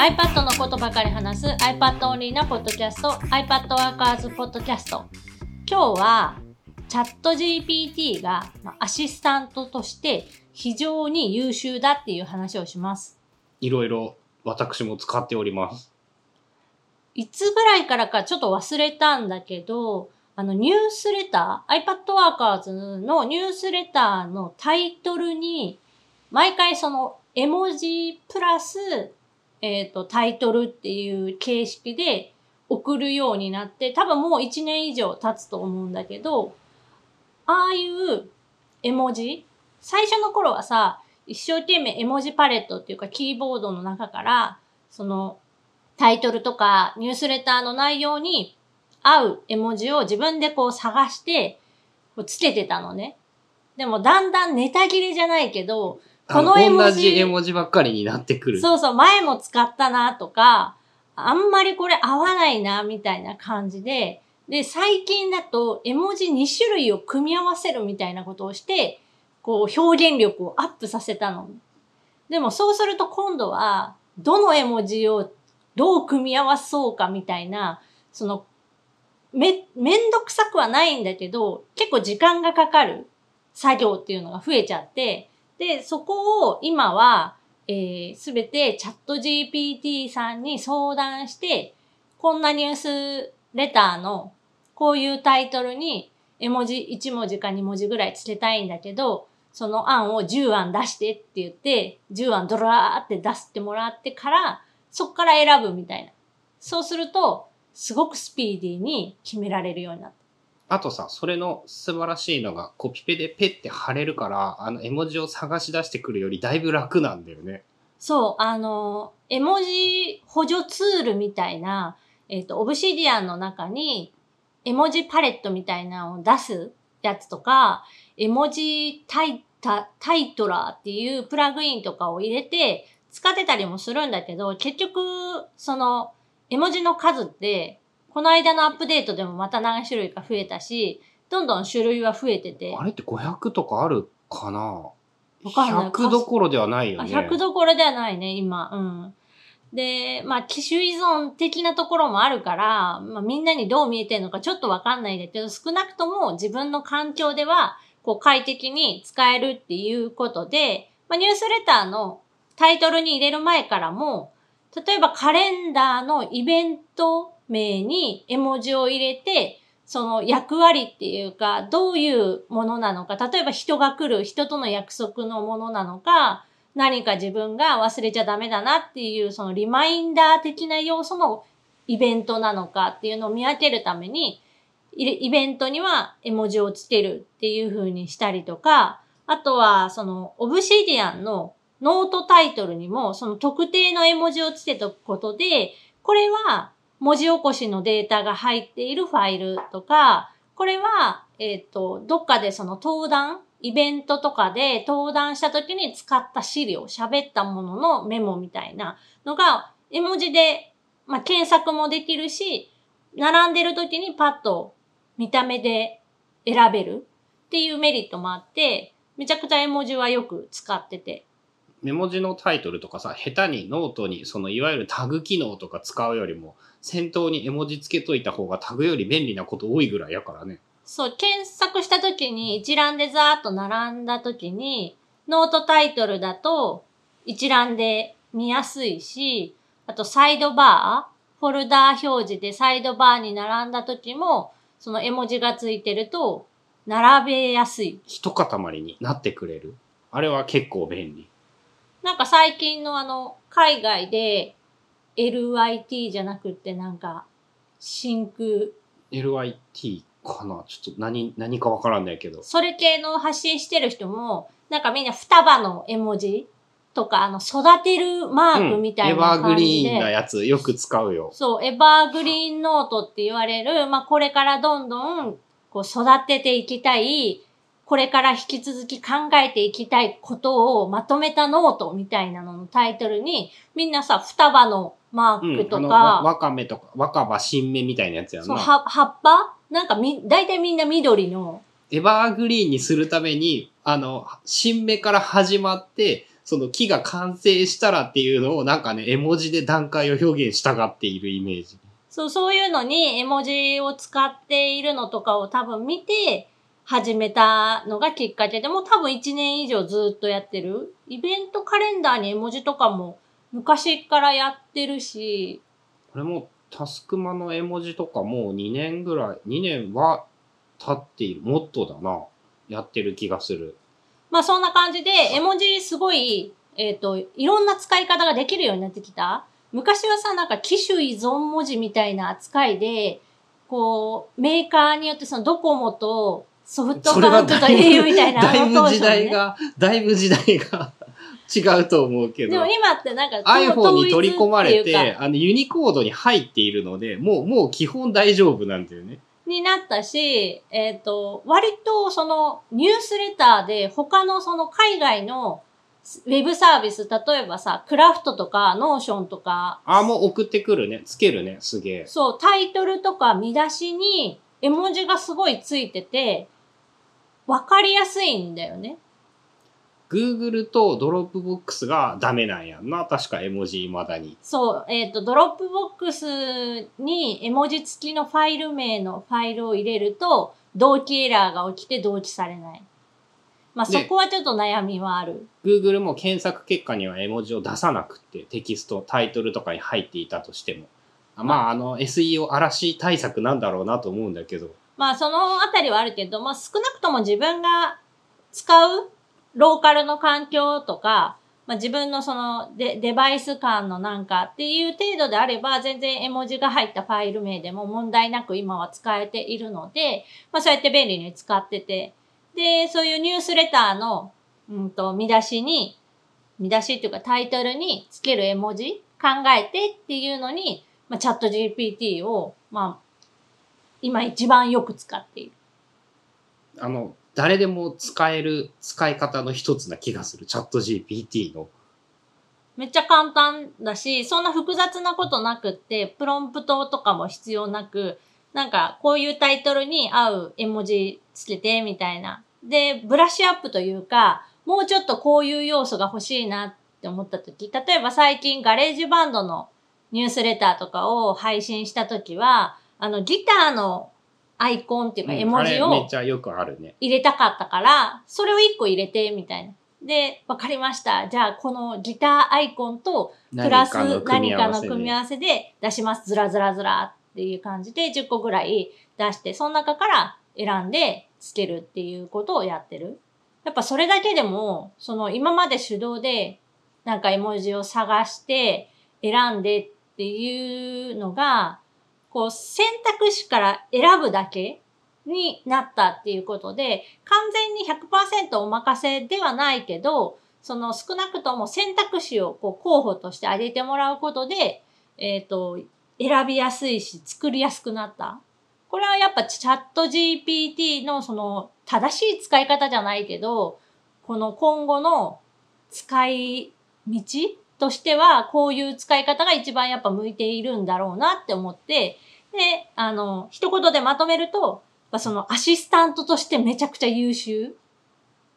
iPad のことばかり話す iPad オンリーなポッドキャスト iPad Workers ポッドキャスト今日はチャット GPT がまあアシスタントとして非常に優秀だっていう話をします。いろいろ私も使っております。いつぐらいからかちょっと忘れたんだけど、あのニュースレター、iPad Workers のニュースレターのタイトルに、毎回その絵文字プラス、えっ、と、タイトルっていう形式で送るようになって、多分もう1年以上経つと思うんだけど、ああいう絵文字最初の頃はさ、一生懸命絵文字パレットっていうかキーボードの中から、そのタイトルとかニュースレターの内容に合う絵文字を自分でこう探して、こうつけてたのね。でもだんだんネタ切れじゃないけど、このあ絵文字同じ絵文字ばっかりになってくる。そうそう、前も使ったなとか、あんまりこれ合わないなみたいな感じで、で、最近だと絵文字2種類を組み合わせるみたいなことをして、こう表現力をアップさせたの。でもそうすると今度は、どの絵文字をどう組み合わそうかみたいな、その、め、めんどくさくはないんだけど、結構時間がかかる作業っていうのが増えちゃって、で、そこを今は、えすべてチャット GPT さんに相談して、こんなニュースレターのこういうタイトルに絵文字1文字か2文字ぐらいつけたいんだけど、その案を10案出してって言って、10案ドラーって出してもらってから、そっから選ぶみたいな。そうすると、すごくスピーディーに決められるようになった。あとさ、それの素晴らしいのが、コピペでペッて貼れるから、あの絵文字を探し出してくるよりだいぶ楽なんだよね。そう、あの、絵文字補助ツールみたいな、えっ、と、オブシディアンの中に、絵文字パレットみたいなのを出すやつとか、絵文字タイタタイトラーっていうプラグインとかを入れて使ってたりもするんだけど、結局、その、絵文字の数って、この間のアップデートでもまた何種類か増えたし、どんどん種類は増えててあ、れって500とかあるかな？わかんない ?100 どころではないよあね。100どころではないね、今。うん。で、まあ、機種依存的なところもあるから、まあ、みんなにどう見えてるのかちょっとわかんないんだけど、少なくとも自分の環境では、こう、快適に使えるっていうことで、まあ、ニュースレターのタイトルに入れる前からも、例えばカレンダーのイベント名に絵文字を入れて、その役割っていうか、どういうものなのか、例えば人が来る、人との約束のものなのか、何か自分が忘れちゃダメだなっていう、そのリマインダー的な要素のイベントなのかっていうのを見分けるために、イベントには絵文字をつけるっていう風にしたりとか、あとは、その、オブシディアンのノートタイトルにも、その特定の絵文字をつけたことで、これは文字起こしのデータが入っているファイルとか、これは、えっ、と、どっかでその登壇、イベントとかで登壇した時に使った資料、喋ったもののメモみたいなのが、絵文字で、まあ、検索もできるし、並んでる時にパッと見た目で選べるっていうメリットもあって、めちゃくちゃ絵文字はよく使ってて。絵文字のタイトルとかさ、下手にノートに、そのいわゆるタグ機能とか使うよりも、先頭に絵文字つけといた方がタグより便利なこと多いぐらいやからね。そう、検索した時に一覧でザーッと並んだ時に、ノートタイトルだと一覧で見やすいし、あとサイドバー、フォルダー表示でサイドバーに並んだ時も、その絵文字がついてると、並べやすい。一塊になってくれる。あれは結構便利。なんか最近のあの、海外で LIT じゃなくってなんか、真空、LIT かな？ちょっと何、何かわからんないけど。それ系の発信してる人も、なんかみんな双葉の絵文字とか、あの、育てるマークみたいなエバーグ感じで、リーンなやつよく使うよ。そう、エバーグリーンノートって言われる、まあ、これからどんどん、こう、育てていきたい、これから引き続き考えていきたいことをまとめたノートみたいなののタイトルに、みんなさ、双葉のマークとの、わか、わかめとか、若葉新芽みたいなやつやんそう、な。は葉っぱ？なんかみ、大体みんな緑の、エバーグリーンにするために、あの、新芽から始まって、その木が完成したらっていうのをなんかね、絵文字で段階を表現したがっているイメージ。そう、そういうのに絵文字を使っているのとかを多分見て始めたのがきっかけでもう多分1年以上ずっとやってる。イベントカレンダーに絵文字とかも昔からやってるし、これもタスクマの絵文字とかもう2年ぐらい、2年は経っている。もっとだな。やってる気がする。まあそんな感じで絵文字すごい、えっ、と、いろんな使い方ができるようになってきた。昔はさ、なんか機種依存文字みたいな扱いで、こう、メーカーによってそのドコモとソフトバンクと au みたいなだいぶ時代が、だいぶ時代が 違うと思うけど。でも今ってなんか iPhone に取り込まれてあの、ユニコードに入っているので、もう、もう基本大丈夫なんだよね。になったし、えっ、と、割とそのニュースレターで他のその海外のウェブサービス、例えばさ、クラフトとか Notion とか、あ、もう送ってくるね。つけるね。すげえ。そう、タイトルとか見出しに絵文字がすごいついてて、わかりやすいんだよね。Google とドロップボックスがダメなんやんな。確か絵文字未だに。そう、えっ、と、 Dropbox に絵文字付きのファイル名のファイルを入れると、同期エラーが起きて同期されない。まあ、でそこはちょっと悩みはある。Google も検索結果には絵文字を出さなくって、テキスト、タイトルとかに入っていたとしても。あまあ、あの、SEO 嵐対策なんだろうなと思うんだけど。まあ、そのあたりはあるけど、まあ、少なくとも自分が使うローカルの環境とか、まあ、自分のそのデデバイス間のなんかっていう程度であれば、全然絵文字が入ったファイル名でも問題なく今は使えているので、まあ、そうやって便利に使ってて、で、そういうニュースレターの、うんと、見出しに、見出しっていうかタイトルにつける絵文字考えてっていうのに、まあ、チャット GPT を、まあ、今一番よく使っている。あの、誰でも使える使い方の一つな気がする。チャット GPT の。めっちゃ簡単だし、そんな複雑なことなくって、プロンプトとかも必要なく、なんかこういうタイトルに合う絵文字つけてみたいな。で、ブラッシュアップというか、もうちょっとこういう要素が欲しいなって思った時、例えば最近 GarageBand のニュースレターとかを配信した時は、あのギターのアイコンっていうか絵文字をっちゃよくあるね。入れたかったから、それを一個入れて、みたいな。で、わかりました。じゃあ、このギターアイコンと、プラス何かの組み合わわせで出します。ずらずらずらっていう感じで10個ぐらい出して、その中から選んでつけるっていうことをやってる。やっぱそれだけでも、その今まで手動でなんか絵文字を探して選んでっていうのが、こう選択肢から選ぶだけになったっていうことで、完全に100%お任せではないけど、その少なくとも選択肢をこう候補として挙げてもらうことで、えっ、と、選びやすいし、作りやすくなった。これはやっぱチャット GPT のその正しい使い方じゃないけど、この今後の使い道としては、こういう使い方が一番やっぱ向いているんだろうなって思って、で、あの、一言でまとめると、そのアシスタントとしてめちゃくちゃ優秀。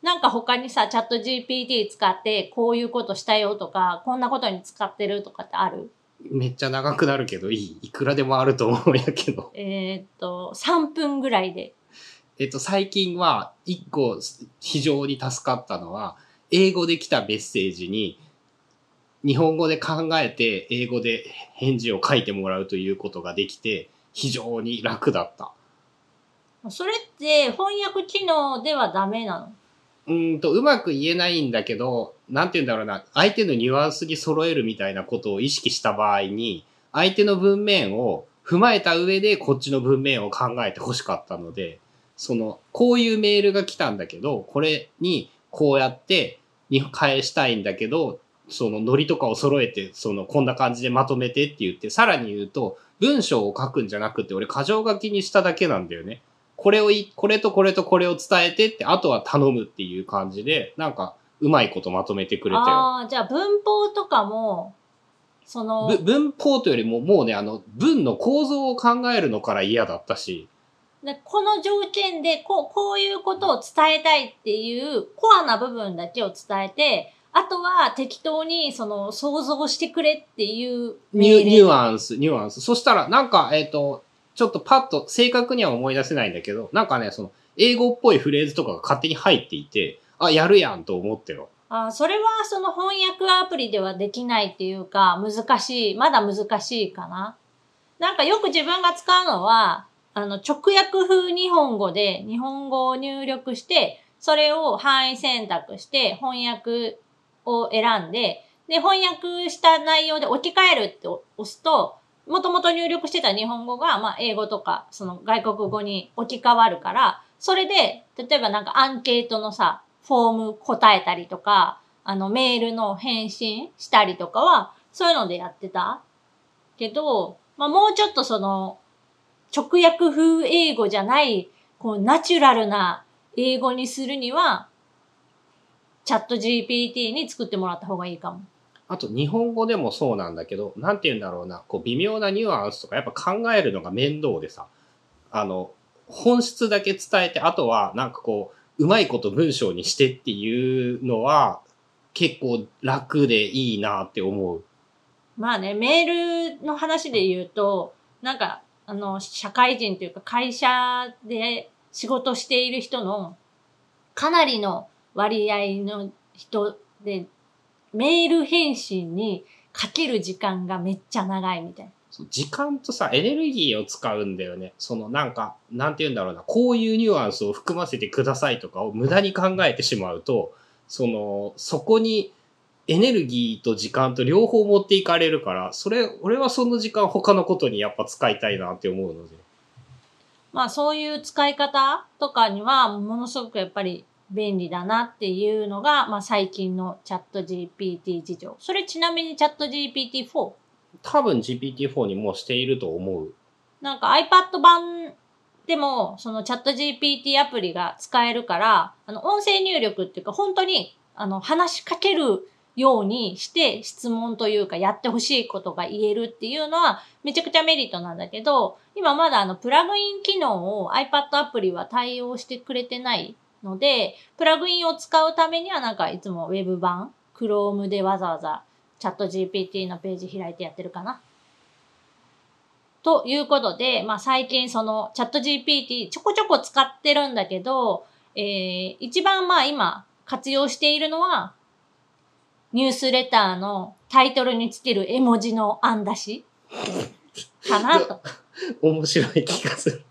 なんか他にさ、チャット GPT 使ってこういうことしたよとか、こんなことに使ってるとかってある？めっちゃ長くなるけどいい。いくらでもあると思うんやけど。えーっと、3分ぐらいで。えっと、最近は一個非常に助かったのは、英語で来たメッセージに、日本語で考えて英語で返事を書いてもらうということができて、非常に楽だった。それって翻訳機能ではダメなの？うーんと、うまく言えないんだけど、なんて言うんだろうな、相手のニュアンスに揃えるみたいなことを意識した場合に、相手の文面を踏まえた上でこっちの文面を考えて欲しかったので、その、こういうメールが来たんだけど、これにこうやってに返したいんだけど、そのノリとかを揃えて、その、こんな感じでまとめてって言って、さらに言うと、文章を書くんじゃなくて、俺、箇条書きにしただけなんだよね。これをい、これとこれとこれを伝えてって、あとは頼むっていう感じで、なんか、うまいことまとめてくれたよ。ああ、じゃあ文法とかも、その、ぶ文法というよりも、もうね、あの、文の構造を考えるのから嫌だったし、でこの条件でこう、こういうことを伝えたいっていうコアな部分だけを伝えて、あとは適当にその想像してくれっていうニュニュンアンス、ニュアンス。そしたら、なんか、えっ、と、ちょっとパッと正確には思い出せないんだけど、なんかね、その、英語っぽいフレーズとかが勝手に入っていて、あ、やるやんと思ってる。あそれはその翻訳アプリではできないっていうか難しい、まだ難しいかな。なんかよく自分が使うのは、あの直訳風日本語で日本語を入力して、それを範囲選択して翻訳を選んで、で、翻訳した内容で置き換えるって押すと、もともと入力してた日本語が、まあ、英語とか、その外国語に置き換わるから、それで、例えばなんかアンケートのさ、フォーム答えたりとか、あの、メールの返信したりとかは、そういうのでやってた。けど、まあ、もうちょっとその、直訳風英語じゃない、こう、ナチュラルな英語にするには、チャット GPT に作ってもらった方がいいかも。あと、日本語でもそうなんだけど、なんて言うんだろうな、こう、微妙なニュアンスとか、やっぱ考えるのが面倒でさ、あの、本質だけ伝えて、あとは、なんかこう、うまいこと文章にしてっていうのは、結構楽でいいなって思う。まあね、メールの話で言うと、なんか、あの、社会人というか会社で仕事している人のかなりの割合の人で、メール返信にかける時間がめっちゃ長いみたいな。時間とさ、エネルギーを使うんだよね。そのなんか、なんて言うんだろうな、こういうニュアンスを含ませてくださいとかを無駄に考えてしまうと、その、そこにエネルギーと時間と両方持っていかれるから、それ、俺はその時間他のことにやっぱ使いたいなって思うので。まあそういう使い方とかにはものすごくやっぱり便利だなっていうのが、まあ最近のチャット GPT 事情。それちなみにチャット GPT-4。多分 GPT-4 にもうしていると思う。なんか iPad 版でも、そのチャット GPT アプリが使えるから、あの、音声入力っていうか、本当に、あの、話しかけるようにして質問というかやってほしいことが言えるっていうのはめちゃくちゃメリットなんだけど、今まだあの、プラグイン機能を iPad アプリは対応してくれてないので、プラグインを使うためにはなんかいつも Web 版、Chrome でわざわざチャット GPT のページ開いてやってるかな。ということで、まあ最近そのチャット GPT ちょこちょこ使ってるんだけど、えー、一番まあ今活用しているのは、ニュースレターのタイトルにつける絵文字の案出しかなと。面白い気がする。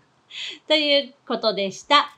ということでした。